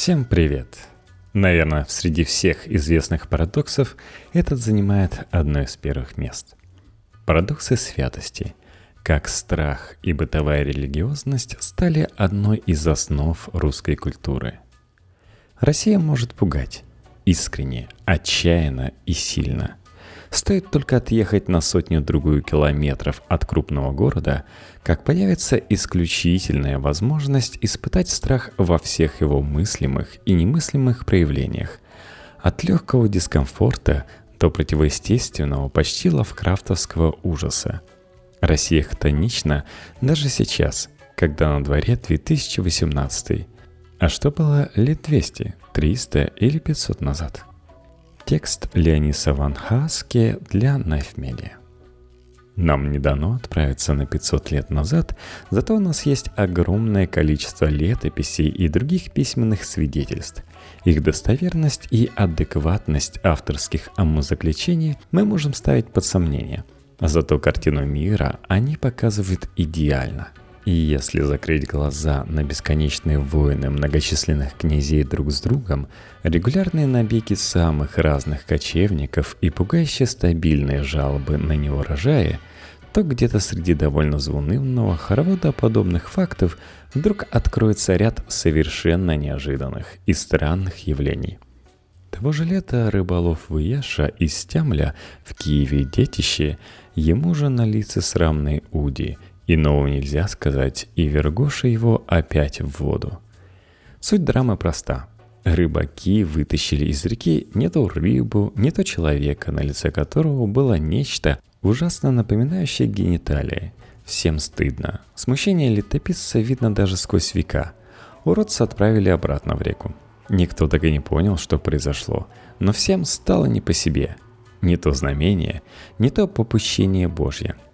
Всем привет! Наверное, среди всех известных парадоксов этот занимает одно из первых мест. Парадоксы святости, как страх и бытовая религиозность стали одной из основ русской культуры. Россия может пугать искренне, отчаянно и сильно – Стоит только отъехать на сотню-другую километров от крупного города, как появится исключительная возможность испытать страх во всех его мыслимых и немыслимых проявлениях. От легкого дискомфорта до противоестественного, почти лавкрафтовского ужаса. Россия хтонична даже сейчас, когда на дворе 2018. А что было лет 200, 300 или 500 назад? Текст Леониса Ван Хаске для Найфмедиа. Нам не дано отправиться на 500 лет назад, зато у нас есть огромное количество летописей и других письменных свидетельств. Их достоверность и адекватность авторских умозаключений мы можем ставить под сомнение. Зато картину мира они показывают идеально – и если закрыть глаза на бесконечные войны многочисленных князей друг с другом, регулярные набеги самых разных кочевников и пугающе стабильные жалобы на неурожаи, то где-то среди довольно заунывного хоровода подобных фактов вдруг откроется ряд совершенно неожиданных и странных явлений. Того же лета рыболов Выеша из Стямля в Киеве детище ему же на лице срамной Уди – Иного нельзя сказать, и Вергоша его опять в воду. Суть драмы проста. Рыбаки вытащили из реки не то рыбу, не то человека, на лице которого было нечто, ужасно напоминающее гениталии. Всем стыдно. Смущение летописца видно даже сквозь века. Уродца отправили обратно в реку. Никто так и не понял, что произошло, но всем стало не по себе. Не то знамение, не то попущение Божье –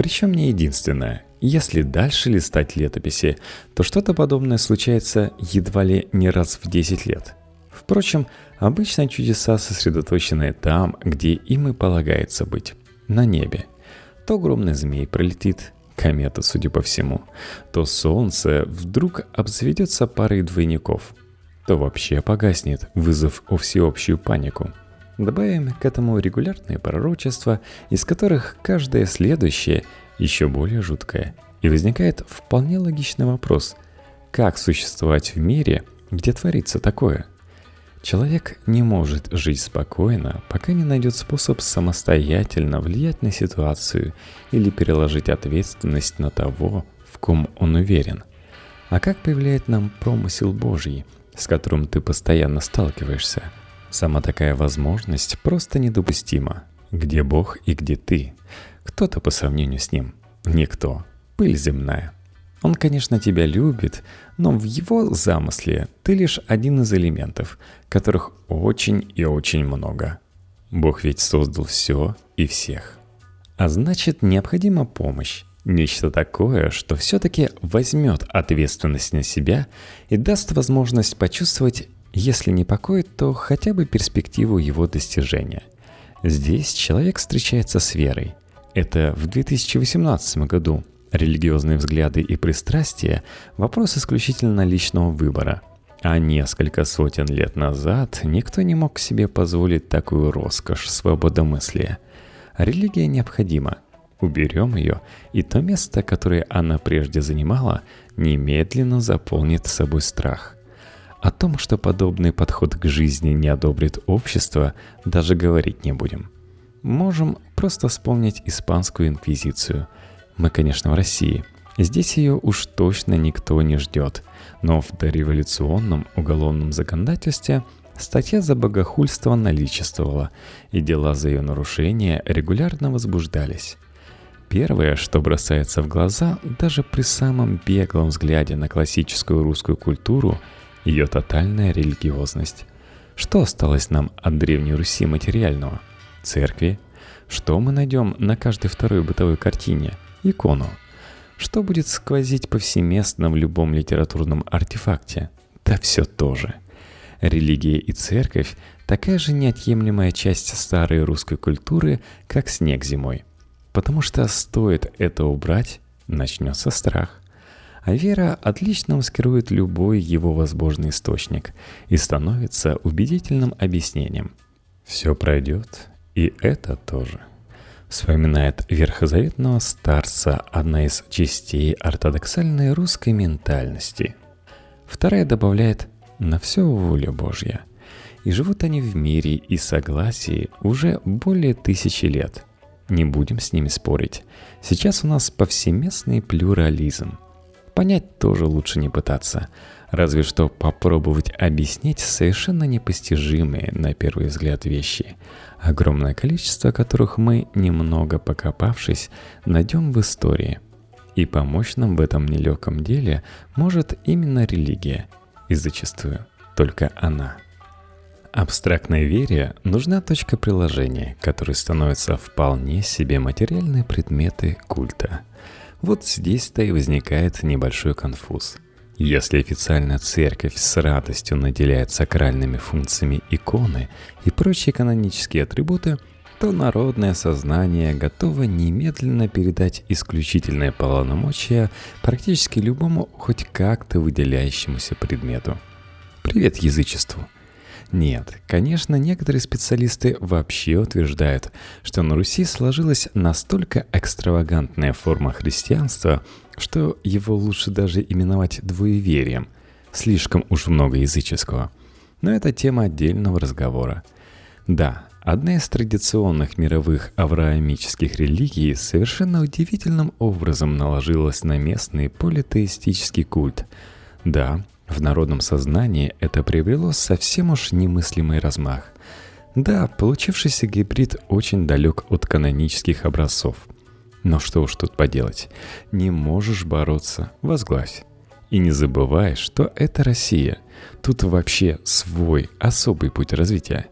причем не единственное. Если дальше листать летописи, то что-то подобное случается едва ли не раз в 10 лет. Впрочем, обычно чудеса сосредоточены там, где им и полагается быть – на небе. То огромный змей пролетит, комета, судя по всему, то солнце вдруг обзаведется парой двойников, то вообще погаснет, вызвав всеобщую панику – Добавим к этому регулярные пророчества, из которых каждое следующее еще более жуткое. И возникает вполне логичный вопрос, как существовать в мире, где творится такое? Человек не может жить спокойно, пока не найдет способ самостоятельно влиять на ситуацию или переложить ответственность на того, в ком он уверен. А как появляет нам промысел Божий, с которым ты постоянно сталкиваешься – Сама такая возможность просто недопустима. Где Бог и где ты? Кто-то по сравнению с Ним? Никто. Пыль земная. Он, конечно, тебя любит, но в его замысле ты лишь один из элементов, которых очень и очень много. Бог ведь создал все и всех. А значит, необходима помощь. Нечто такое, что все-таки возьмет ответственность на себя и даст возможность почувствовать если не покой, то хотя бы перспективу его достижения. Здесь человек встречается с верой. Это в 2018 году. Религиозные взгляды и пристрастия – вопрос исключительно личного выбора. А несколько сотен лет назад никто не мог себе позволить такую роскошь свободомыслия. Религия необходима. Уберем ее, и то место, которое она прежде занимала, немедленно заполнит собой страх – о том, что подобный подход к жизни не одобрит общество, даже говорить не будем. Можем просто вспомнить испанскую инквизицию. Мы, конечно, в России. Здесь ее уж точно никто не ждет. Но в дореволюционном уголовном законодательстве статья за богохульство наличествовала, и дела за ее нарушение регулярно возбуждались. Первое, что бросается в глаза даже при самом беглом взгляде на классическую русскую культуру – ее тотальная религиозность. Что осталось нам от Древней Руси материального? Церкви? Что мы найдем на каждой второй бытовой картине? Икону. Что будет сквозить повсеместно в любом литературном артефакте? Да все то же. Религия и церковь – такая же неотъемлемая часть старой русской культуры, как снег зимой. Потому что стоит это убрать, начнется страх. а вера отлично маскирует любой его возможный источник и становится убедительным объяснением. Все пройдет, и это тоже. Вспоминает верхозаветного старца одна из частей ортодоксальной русской ментальности. Вторая добавляет «на все воля Божья». И живут они в мире и согласии уже более тысячи лет. Не будем с ними спорить. Сейчас у нас повсеместный плюрализм – Понять тоже лучше не пытаться, разве что попробовать объяснить совершенно непостижимые на первый взгляд вещи, огромное количество которых мы, немного покопавшись, найдем в истории. И помочь нам в этом нелегком деле может именно религия, и зачастую только она. Абстрактной вере нужна точка приложения, которой становятся вполне себе материальные предметы культа – вот здесь-то и возникает небольшой конфуз. Если официальная церковь с радостью наделяет сакральными функциями иконы и прочие канонические атрибуты, то народное сознание готово немедленно передать исключительное полномочия практически любому хоть как-то выделяющемуся предмету. Привет язычеству! Нет, конечно, некоторые специалисты вообще утверждают, что на Руси сложилась настолько экстравагантная форма христианства, что его лучше даже именовать двуеверием. Слишком уж много языческого. Но это тема отдельного разговора. Да, одна из традиционных мировых авраамических религий совершенно удивительным образом наложилась на местный политеистический культ. Да, в народном сознании это приобрело совсем уж немыслимый размах. Да, получившийся гибрид очень далек от канонических образцов. Но что уж тут поделать. Не можешь бороться, возглавь. И не забывай, что это Россия. Тут вообще свой, особый путь развития.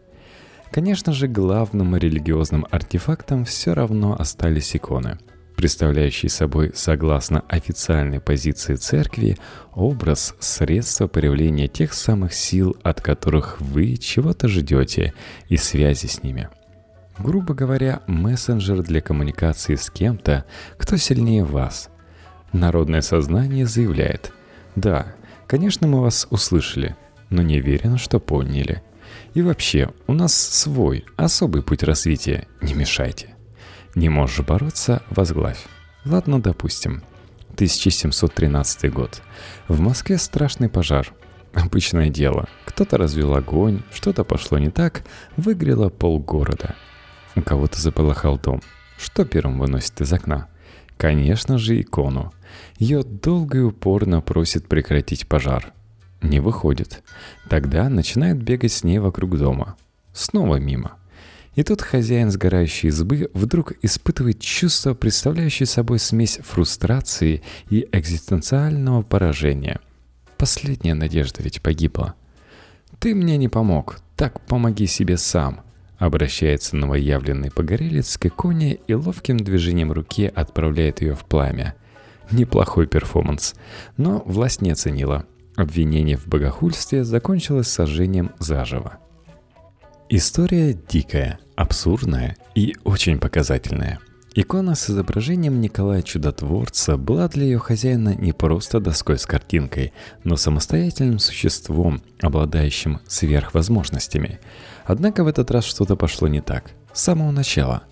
Конечно же, главным религиозным артефактом все равно остались иконы – представляющий собой, согласно официальной позиции церкви, образ средства проявления тех самых сил, от которых вы чего-то ждете, и связи с ними. Грубо говоря, мессенджер для коммуникации с кем-то, кто сильнее вас. Народное сознание заявляет, да, конечно, мы вас услышали, но не уверен, что поняли. И вообще, у нас свой, особый путь развития, не мешайте. Не можешь бороться – возглавь. Ладно, допустим. 1713 год. В Москве страшный пожар. Обычное дело. Кто-то развел огонь, что-то пошло не так, выгорело полгорода. У кого-то заполыхал дом. Что первым выносит из окна? Конечно же, икону. Ее долго и упорно просит прекратить пожар. Не выходит. Тогда начинает бегать с ней вокруг дома. Снова мимо. И тут хозяин сгорающей избы вдруг испытывает чувство, представляющее собой смесь фрустрации и экзистенциального поражения. Последняя надежда ведь погибла. «Ты мне не помог, так помоги себе сам», обращается новоявленный погорелец к иконе и ловким движением руки отправляет ее в пламя. Неплохой перформанс, но власть не оценила. Обвинение в богохульстве закончилось сожжением заживо. История дикая, абсурдная и очень показательная. Икона с изображением Николая Чудотворца была для ее хозяина не просто доской с картинкой, но самостоятельным существом, обладающим сверхвозможностями. Однако в этот раз что-то пошло не так. С самого начала.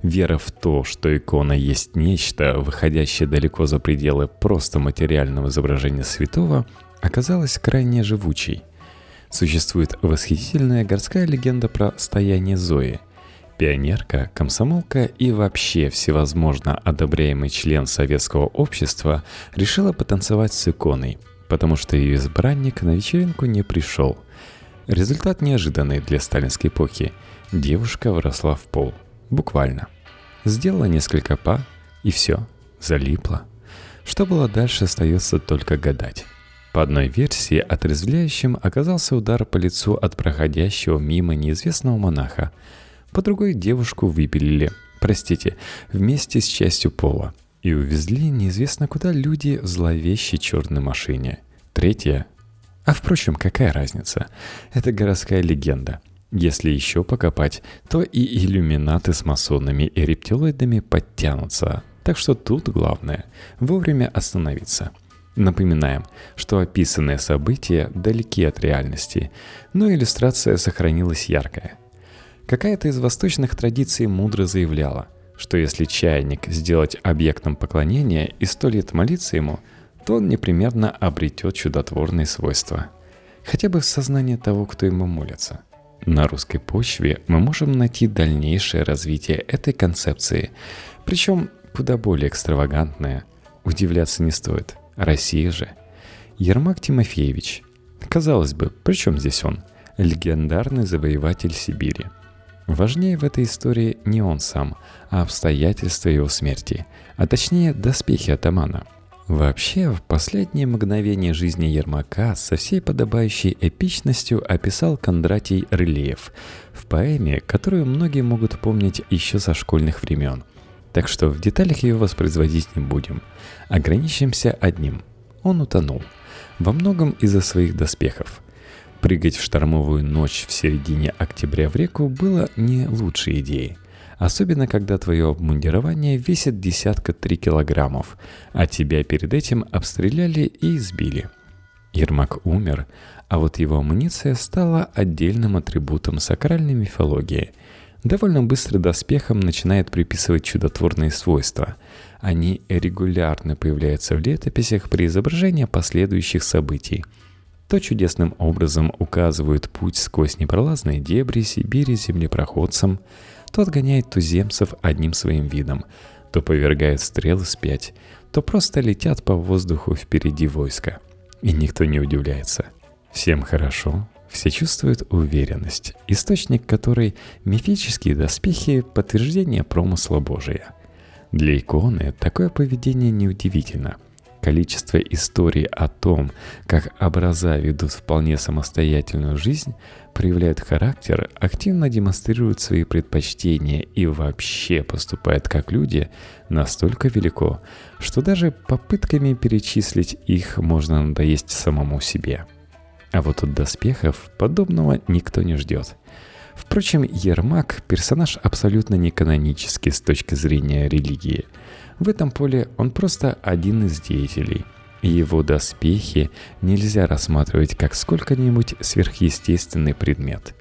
Вера в то, что икона есть нечто, выходящее далеко за пределы просто материального изображения святого, оказалась крайне живучей – Существует восхитительная городская легенда про стояние Зои. Пионерка, комсомолка и вообще всевозможно одобряемый член советского общества решила потанцевать с иконой, потому что ее избранник на вечеринку не пришел. Результат неожиданный для сталинской эпохи. Девушка выросла в пол. Буквально. Сделала несколько па, и все, залипла. Что было дальше, остается только гадать. По одной версии, отрезвляющим оказался удар по лицу от проходящего мимо неизвестного монаха. По другой девушку выпилили, простите, вместе с частью пола. И увезли неизвестно куда люди в зловещей черной машине. Третья. А впрочем, какая разница? Это городская легенда. Если еще покопать, то и иллюминаты с масонами и рептилоидами подтянутся. Так что тут главное – вовремя остановиться – Напоминаем, что описанные события далеки от реальности, но иллюстрация сохранилась яркая. Какая-то из восточных традиций мудро заявляла, что если чайник сделать объектом поклонения и сто лет молиться ему, то он непременно обретет чудотворные свойства. Хотя бы в сознании того, кто ему молится. На русской почве мы можем найти дальнейшее развитие этой концепции, причем куда более экстравагантное. Удивляться не стоит – Россия же. Ермак Тимофеевич. Казалось бы, при чем здесь он? Легендарный завоеватель Сибири. Важнее в этой истории не он сам, а обстоятельства его смерти, а точнее доспехи атамана. Вообще, в последние мгновения жизни Ермака со всей подобающей эпичностью описал Кондратий Рылеев в поэме, которую многие могут помнить еще со школьных времен – так что в деталях ее воспроизводить не будем. Ограничимся одним. Он утонул. Во многом из-за своих доспехов. Прыгать в штормовую ночь в середине октября в реку было не лучшей идеей. Особенно, когда твое обмундирование весит десятка три килограммов, а тебя перед этим обстреляли и избили. Ермак умер, а вот его амуниция стала отдельным атрибутом сакральной мифологии – довольно быстро доспехам начинает приписывать чудотворные свойства. Они регулярно появляются в летописях при изображении последующих событий. То чудесным образом указывают путь сквозь непролазные дебри Сибири землепроходцам, то отгоняет туземцев одним своим видом, то повергают стрелы спять, то просто летят по воздуху впереди войска. И никто не удивляется. Всем хорошо, все чувствуют уверенность, источник которой – мифические доспехи подтверждения промысла Божия. Для иконы такое поведение неудивительно. Количество историй о том, как образа ведут вполне самостоятельную жизнь, проявляют характер, активно демонстрируют свои предпочтения и вообще поступают как люди, настолько велико, что даже попытками перечислить их можно надоесть самому себе – а вот от доспехов подобного никто не ждет. Впрочем, Ермак – персонаж абсолютно не канонический с точки зрения религии. В этом поле он просто один из деятелей. Его доспехи нельзя рассматривать как сколько-нибудь сверхъестественный предмет.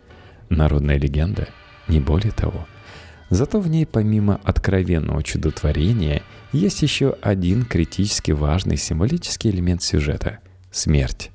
Народная легенда, не более того. Зато в ней помимо откровенного чудотворения есть еще один критически важный символический элемент сюжета – смерть.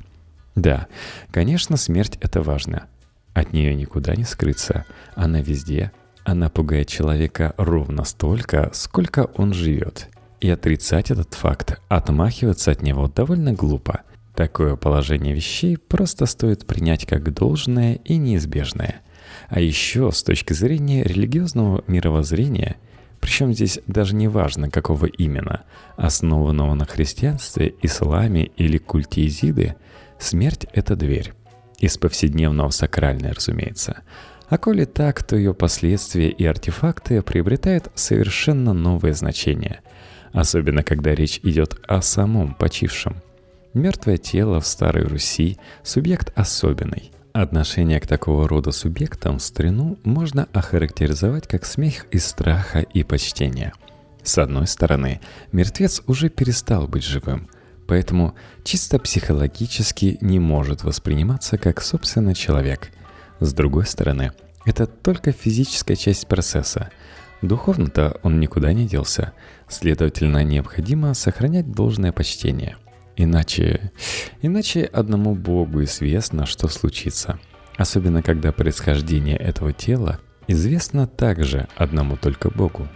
Да, конечно, смерть — это важно. От нее никуда не скрыться. Она везде. Она пугает человека ровно столько, сколько он живет. И отрицать этот факт, отмахиваться от него довольно глупо. Такое положение вещей просто стоит принять как должное и неизбежное. А еще с точки зрения религиозного мировоззрения, причем здесь даже не важно, какого именно, основанного на христианстве, исламе или культе Изиды – Смерть — это дверь. Из повседневного сакральной, разумеется. А коли так, то ее последствия и артефакты приобретают совершенно новое значение. Особенно, когда речь идет о самом почившем. Мертвое тело в Старой Руси – субъект особенный. Отношение к такого рода субъектам в старину можно охарактеризовать как смех из страха и почтения. С одной стороны, мертвец уже перестал быть живым – поэтому чисто психологически не может восприниматься как собственно человек. С другой стороны, это только физическая часть процесса. Духовно-то он никуда не делся, следовательно, необходимо сохранять должное почтение. Иначе... Иначе одному Богу известно, что случится. Особенно, когда происхождение этого тела известно также одному только Богу.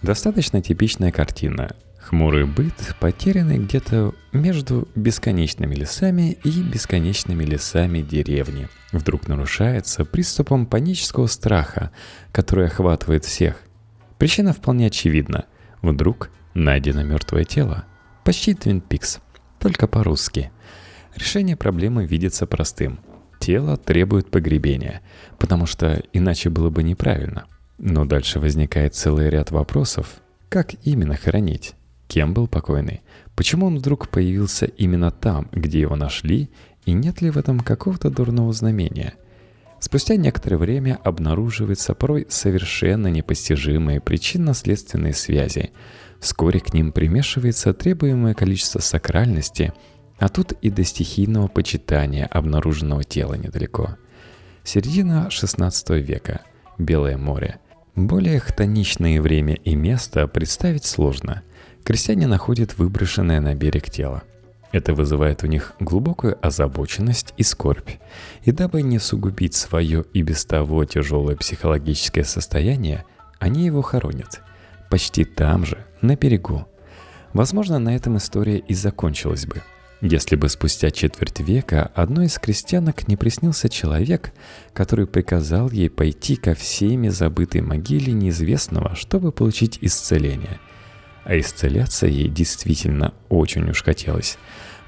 Достаточно типичная картина. Хмурый быт, потерянный где-то между бесконечными лесами и бесконечными лесами деревни, вдруг нарушается приступом панического страха, который охватывает всех. Причина вполне очевидна. Вдруг найдено мертвое тело. Почти Твин Пикс, только по-русски. Решение проблемы видится простым. Тело требует погребения, потому что иначе было бы неправильно. Но дальше возникает целый ряд вопросов. Как именно хоронить? Кем был покойный? Почему он вдруг появился именно там, где его нашли, и нет ли в этом какого-то дурного знамения? Спустя некоторое время обнаруживаются порой совершенно непостижимые причинно-следственные связи. Вскоре к ним примешивается требуемое количество сакральности, а тут и до стихийного почитания обнаруженного тела недалеко. Середина XVI века. Белое море. Более хтоничное время и место представить сложно. Крестьяне находят выброшенное на берег тело. Это вызывает у них глубокую озабоченность и скорбь. И дабы не сугубить свое и без того тяжелое психологическое состояние, они его хоронят. Почти там же, на берегу. Возможно, на этом история и закончилась бы. Если бы спустя четверть века одной из крестьянок не приснился человек, который приказал ей пойти ко всеми забытой могиле неизвестного, чтобы получить исцеление – а исцеляться ей действительно очень уж хотелось,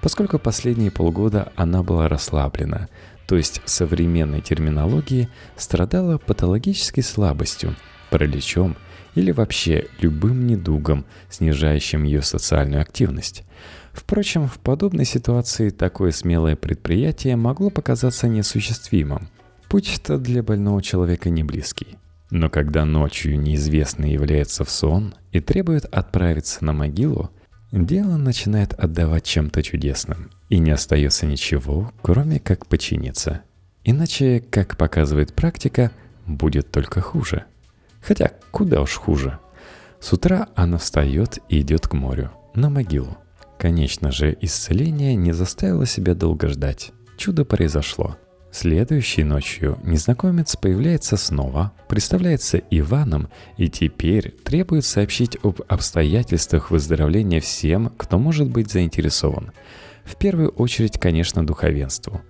поскольку последние полгода она была расслаблена, то есть в современной терминологии страдала патологической слабостью, параличом или вообще любым недугом, снижающим ее социальную активность. Впрочем, в подобной ситуации такое смелое предприятие могло показаться несуществимым. Путь-то для больного человека не близкий. Но когда ночью неизвестный является в сон и требует отправиться на могилу, дело начинает отдавать чем-то чудесным, и не остается ничего, кроме как починиться. Иначе, как показывает практика, будет только хуже. Хотя куда уж хуже. С утра она встает и идет к морю, на могилу. Конечно же, исцеление не заставило себя долго ждать. Чудо произошло. Следующей ночью незнакомец появляется снова, представляется Иваном и теперь требует сообщить об обстоятельствах выздоровления всем, кто может быть заинтересован. В первую очередь, конечно, духовенству.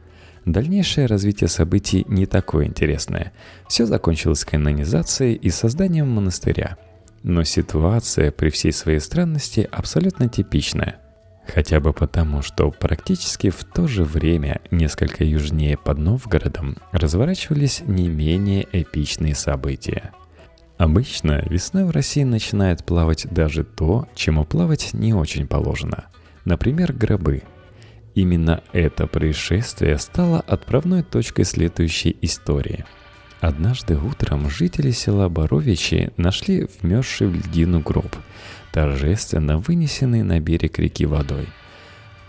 Дальнейшее развитие событий не такое интересное. Все закончилось канонизацией и созданием монастыря. Но ситуация при всей своей странности абсолютно типичная – Хотя бы потому, что практически в то же время, несколько южнее под Новгородом, разворачивались не менее эпичные события. Обычно весной в России начинает плавать даже то, чему плавать не очень положено. Например, гробы. Именно это происшествие стало отправной точкой следующей истории. Однажды утром жители села Боровичи нашли вмерзший в льдину гроб – торжественно вынесенный на берег реки водой.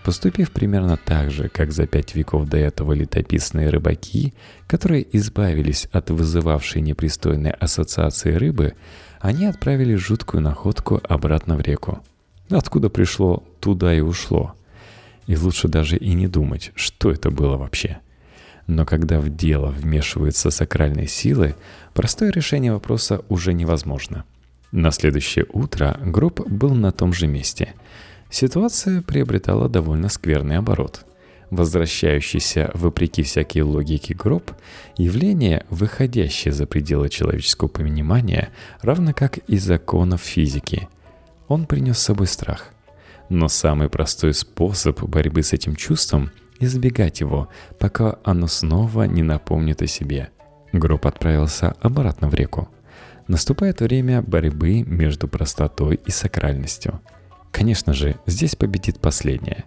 Поступив примерно так же, как за пять веков до этого летописные рыбаки, которые избавились от вызывавшей непристойной ассоциации рыбы, они отправили жуткую находку обратно в реку. Откуда пришло, туда и ушло. И лучше даже и не думать, что это было вообще. Но когда в дело вмешиваются сакральные силы, простое решение вопроса уже невозможно – на следующее утро гроб был на том же месте. Ситуация приобретала довольно скверный оборот. Возвращающийся, вопреки всякой логике гроб, явление, выходящее за пределы человеческого понимания, равно как и законов физики. Он принес с собой страх. Но самый простой способ борьбы с этим чувством – избегать его, пока оно снова не напомнит о себе. Гроб отправился обратно в реку наступает время борьбы между простотой и сакральностью. Конечно же, здесь победит последнее.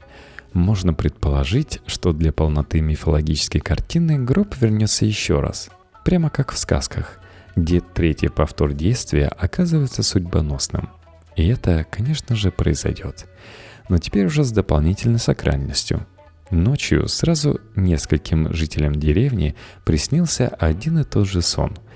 Можно предположить, что для полноты мифологической картины гроб вернется еще раз, прямо как в сказках, где третий повтор действия оказывается судьбоносным. И это, конечно же, произойдет. Но теперь уже с дополнительной сакральностью. Ночью сразу нескольким жителям деревни приснился один и тот же сон –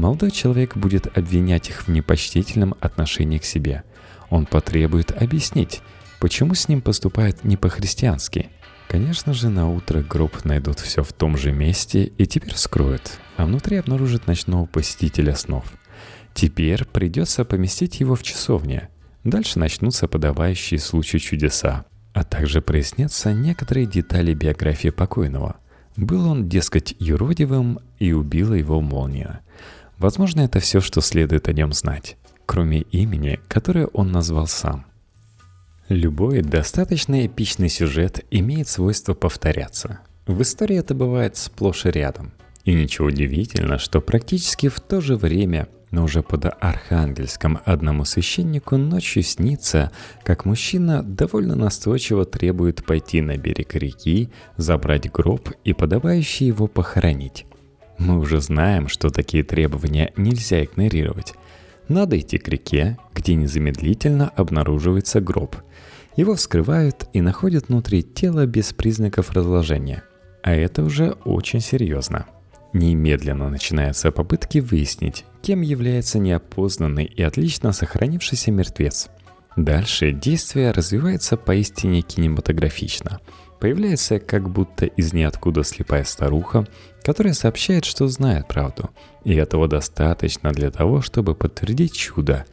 молодой человек будет обвинять их в непочтительном отношении к себе. Он потребует объяснить, почему с ним поступают не по-христиански. Конечно же, на утро гроб найдут все в том же месте и теперь вскроют, а внутри обнаружат ночного посетителя снов. Теперь придется поместить его в часовне. Дальше начнутся подавающие случаю чудеса, а также прояснятся некоторые детали биографии покойного. Был он, дескать, юродивым и убила его молния. Возможно, это все, что следует о нем знать, кроме имени, которое он назвал сам. Любой достаточно эпичный сюжет имеет свойство повторяться. В истории это бывает сплошь и рядом. И ничего удивительно, что практически в то же время, но уже под Архангельском одному священнику ночью снится, как мужчина довольно настойчиво требует пойти на берег реки, забрать гроб и подобающий его похоронить. Мы уже знаем, что такие требования нельзя игнорировать. Надо идти к реке, где незамедлительно обнаруживается гроб. Его вскрывают и находят внутри тела без признаков разложения. А это уже очень серьезно. Немедленно начинаются попытки выяснить, кем является неопознанный и отлично сохранившийся мертвец. Дальше действие развивается поистине кинематографично. Появляется как будто из ниоткуда слепая старуха, которая сообщает, что знает правду. И этого достаточно для того, чтобы подтвердить чудо.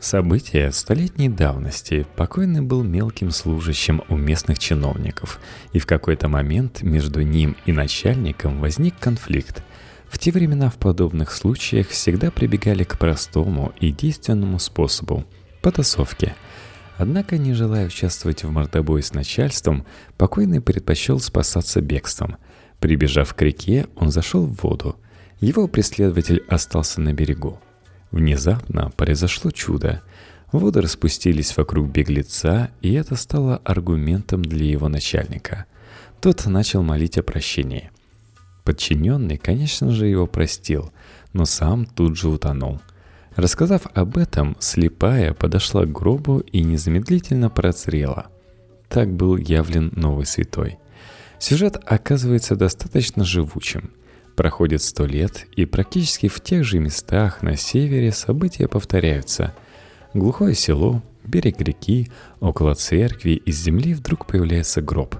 Событие столетней давности. Покойный был мелким служащим у местных чиновников, и в какой-то момент между ним и начальником возник конфликт. В те времена в подобных случаях всегда прибегали к простому и действенному способу – потасовке. Однако, не желая участвовать в мордобое с начальством, покойный предпочел спасаться бегством. Прибежав к реке, он зашел в воду. Его преследователь остался на берегу. Внезапно произошло чудо. Воды распустились вокруг беглеца, и это стало аргументом для его начальника. Тот начал молить о прощении – Подчиненный, конечно же, его простил, но сам тут же утонул. Рассказав об этом, слепая подошла к гробу и незамедлительно прозрела. Так был явлен новый святой. Сюжет оказывается достаточно живучим. Проходит сто лет, и практически в тех же местах на севере события повторяются. Глухое село, берег реки, около церкви из земли вдруг появляется гроб,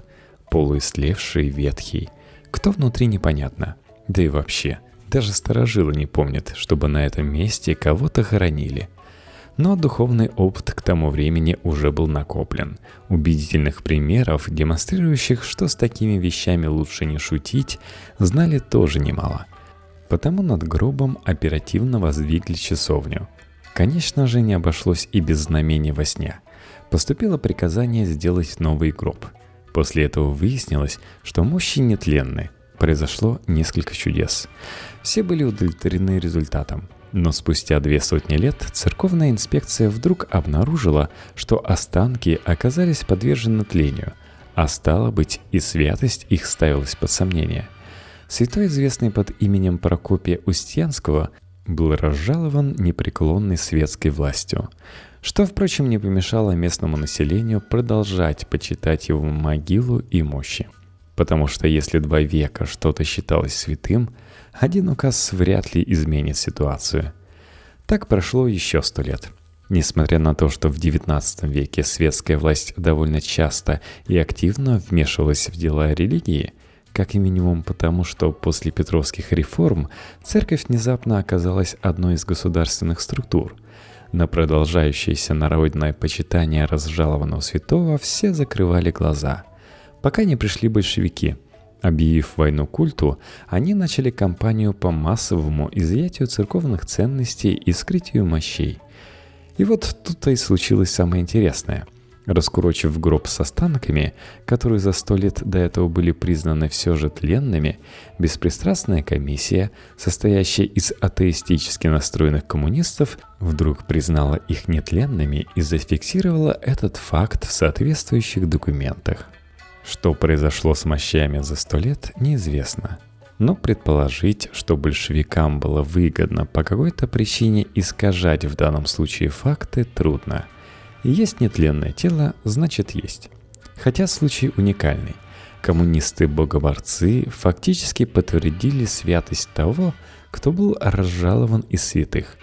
полуислевший, ветхий – кто внутри, непонятно. Да и вообще, даже старожилы не помнят, чтобы на этом месте кого-то хоронили. Но духовный опыт к тому времени уже был накоплен. Убедительных примеров, демонстрирующих, что с такими вещами лучше не шутить, знали тоже немало. Потому над гробом оперативно воздвигли часовню. Конечно же, не обошлось и без знамений во сне. Поступило приказание сделать новый гроб – После этого выяснилось, что мощи нетленны. Произошло несколько чудес. Все были удовлетворены результатом. Но спустя две сотни лет церковная инспекция вдруг обнаружила, что останки оказались подвержены тлению, а стало быть и святость их ставилась под сомнение. Святой, известный под именем Прокопия Устьянского, был разжалован непреклонной светской властью что, впрочем, не помешало местному населению продолжать почитать его могилу и мощи. Потому что если два века что-то считалось святым, один указ вряд ли изменит ситуацию. Так прошло еще сто лет. Несмотря на то, что в XIX веке светская власть довольно часто и активно вмешивалась в дела религии, как и минимум потому, что после Петровских реформ церковь внезапно оказалась одной из государственных структур – на продолжающееся народное почитание разжалованного святого все закрывали глаза, пока не пришли большевики. Объявив войну культу, они начали кампанию по массовому изъятию церковных ценностей и скрытию мощей. И вот тут-то и случилось самое интересное – Раскурочив гроб с останками, которые за сто лет до этого были признаны все же тленными, беспристрастная комиссия, состоящая из атеистически настроенных коммунистов, вдруг признала их нетленными и зафиксировала этот факт в соответствующих документах. Что произошло с мощами за сто лет, неизвестно. Но предположить, что большевикам было выгодно по какой-то причине искажать в данном случае факты, трудно – есть нетленное тело, значит есть. Хотя случай уникальный. Коммунисты-богоборцы фактически подтвердили святость того, кто был разжалован из святых.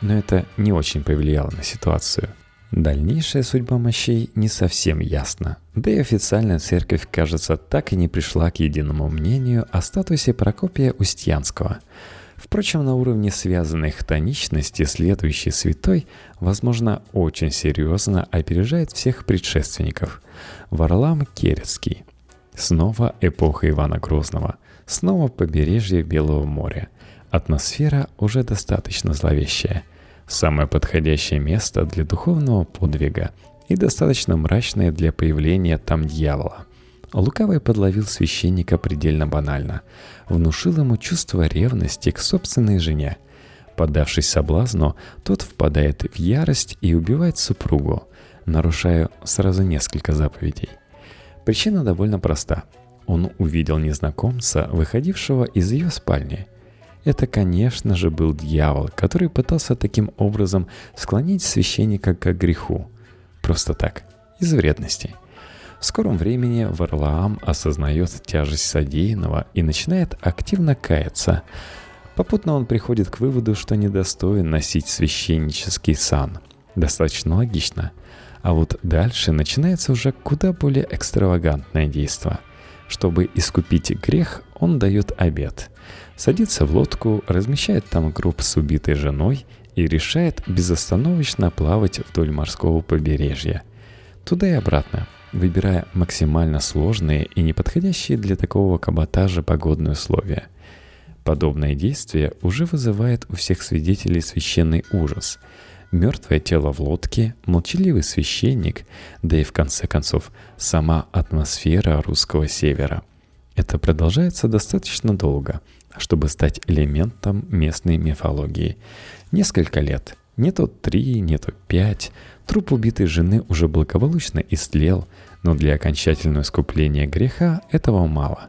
Но это не очень повлияло на ситуацию. Дальнейшая судьба мощей не совсем ясна. Да и официальная церковь, кажется, так и не пришла к единому мнению о статусе Прокопия Устьянского – Впрочем, на уровне связанной хтоничности следующий святой, возможно, очень серьезно опережает всех предшественников. Варлам Керецкий. Снова эпоха Ивана Грозного. Снова побережье Белого моря. Атмосфера уже достаточно зловещая. Самое подходящее место для духовного подвига и достаточно мрачное для появления там дьявола. Лукавый подловил священника предельно банально. Внушил ему чувство ревности к собственной жене. Поддавшись соблазну, тот впадает в ярость и убивает супругу, нарушая сразу несколько заповедей. Причина довольно проста. Он увидел незнакомца, выходившего из ее спальни. Это, конечно же, был дьявол, который пытался таким образом склонить священника к греху. Просто так, из вредности. В скором времени Варлаам осознает тяжесть содеянного и начинает активно каяться. Попутно он приходит к выводу, что недостоин носить священнический сан. Достаточно логично. А вот дальше начинается уже куда более экстравагантное действие. Чтобы искупить грех, он дает обед. Садится в лодку, размещает там гроб с убитой женой и решает безостановочно плавать вдоль морского побережья. Туда и обратно, выбирая максимально сложные и неподходящие для такого каботажа погодные условия. Подобное действие уже вызывает у всех свидетелей священный ужас. Мертвое тело в лодке, молчаливый священник, да и в конце концов сама атмосфера русского севера. Это продолжается достаточно долго – чтобы стать элементом местной мифологии. Несколько лет, не то три, не то пять, труп убитой жены уже благополучно истлел, но для окончательного искупления греха этого мало.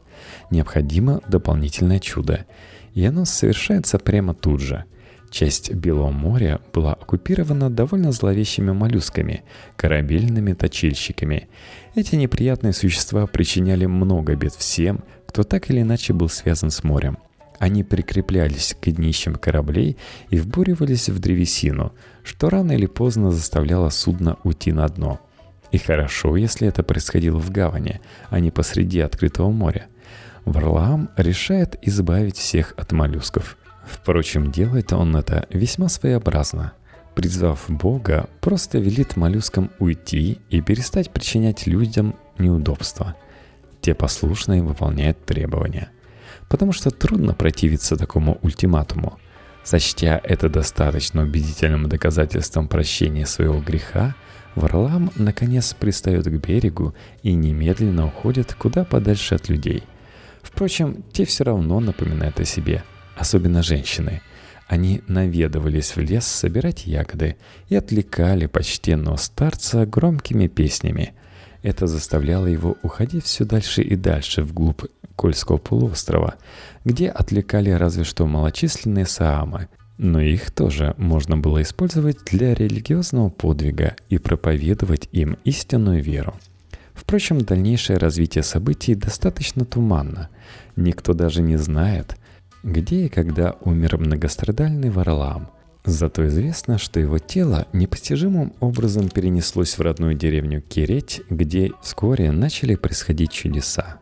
Необходимо дополнительное чудо, и оно совершается прямо тут же. Часть Белого моря была оккупирована довольно зловещими моллюсками, корабельными точильщиками. Эти неприятные существа причиняли много бед всем, кто так или иначе был связан с морем. Они прикреплялись к днищам кораблей и вбуривались в древесину, что рано или поздно заставляло судно уйти на дно. И хорошо, если это происходило в гавани, а не посреди открытого моря. Варлаам решает избавить всех от моллюсков. Впрочем, делает он это весьма своеобразно. Призвав Бога, просто велит моллюскам уйти и перестать причинять людям неудобства. Те послушно выполняют требования – потому что трудно противиться такому ультиматуму. Сочтя это достаточно убедительным доказательством прощения своего греха, Варлам наконец пристает к берегу и немедленно уходит куда подальше от людей. Впрочем, те все равно напоминают о себе, особенно женщины. Они наведывались в лес собирать ягоды и отвлекали почтенного старца громкими песнями. Это заставляло его уходить все дальше и дальше вглубь Кольского полуострова, где отвлекали разве что малочисленные саамы, но их тоже можно было использовать для религиозного подвига и проповедовать им истинную веру. Впрочем, дальнейшее развитие событий достаточно туманно. Никто даже не знает, где и когда умер многострадальный Варлам. Зато известно, что его тело непостижимым образом перенеслось в родную деревню Киреть, где вскоре начали происходить чудеса.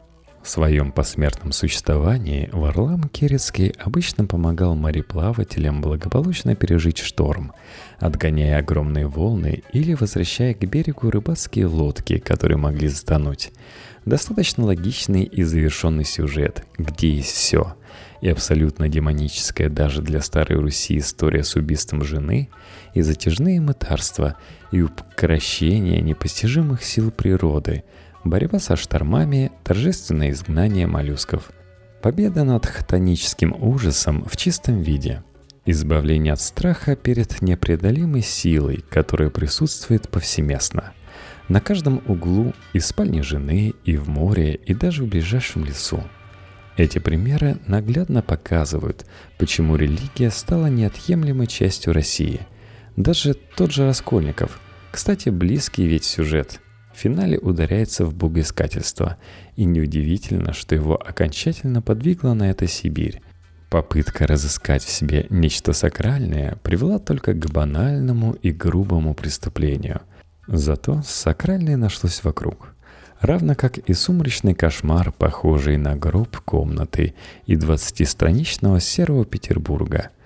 В своем посмертном существовании Варлам Керецкий обычно помогал мореплавателям благополучно пережить шторм, отгоняя огромные волны или возвращая к берегу рыбацкие лодки, которые могли затонуть. Достаточно логичный и завершенный сюжет, где есть все. И абсолютно демоническая даже для Старой Руси история с убийством жены, и затяжные мытарства, и укрощение непостижимых сил природы – борьба со штормами, торжественное изгнание моллюсков. Победа над хтоническим ужасом в чистом виде. Избавление от страха перед непреодолимой силой, которая присутствует повсеместно. На каждом углу и в спальне жены, и в море, и даже в ближайшем лесу. Эти примеры наглядно показывают, почему религия стала неотъемлемой частью России. Даже тот же Раскольников, кстати, близкий ведь сюжет – финале ударяется в богоискательство, и неудивительно, что его окончательно подвигла на это Сибирь. Попытка разыскать в себе нечто сакральное привела только к банальному и грубому преступлению. Зато сакральное нашлось вокруг. Равно как и сумрачный кошмар, похожий на гроб комнаты и двадцатистраничного серого Петербурга –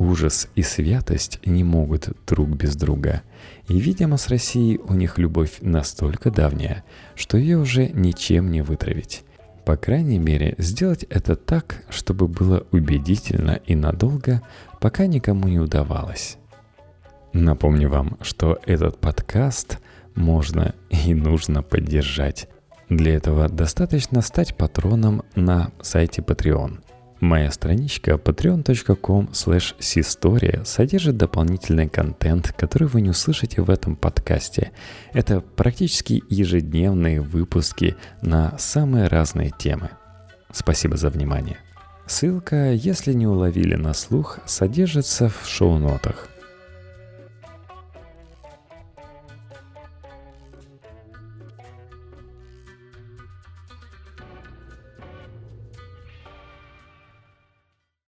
Ужас и святость не могут друг без друга. И, видимо, с Россией у них любовь настолько давняя, что ее уже ничем не вытравить. По крайней мере, сделать это так, чтобы было убедительно и надолго, пока никому не удавалось. Напомню вам, что этот подкаст можно и нужно поддержать. Для этого достаточно стать патроном на сайте Patreon – Моя страничка patreon.com slash содержит дополнительный контент, который вы не услышите в этом подкасте. Это практически ежедневные выпуски на самые разные темы. Спасибо за внимание. Ссылка, если не уловили на слух, содержится в шоу-нотах.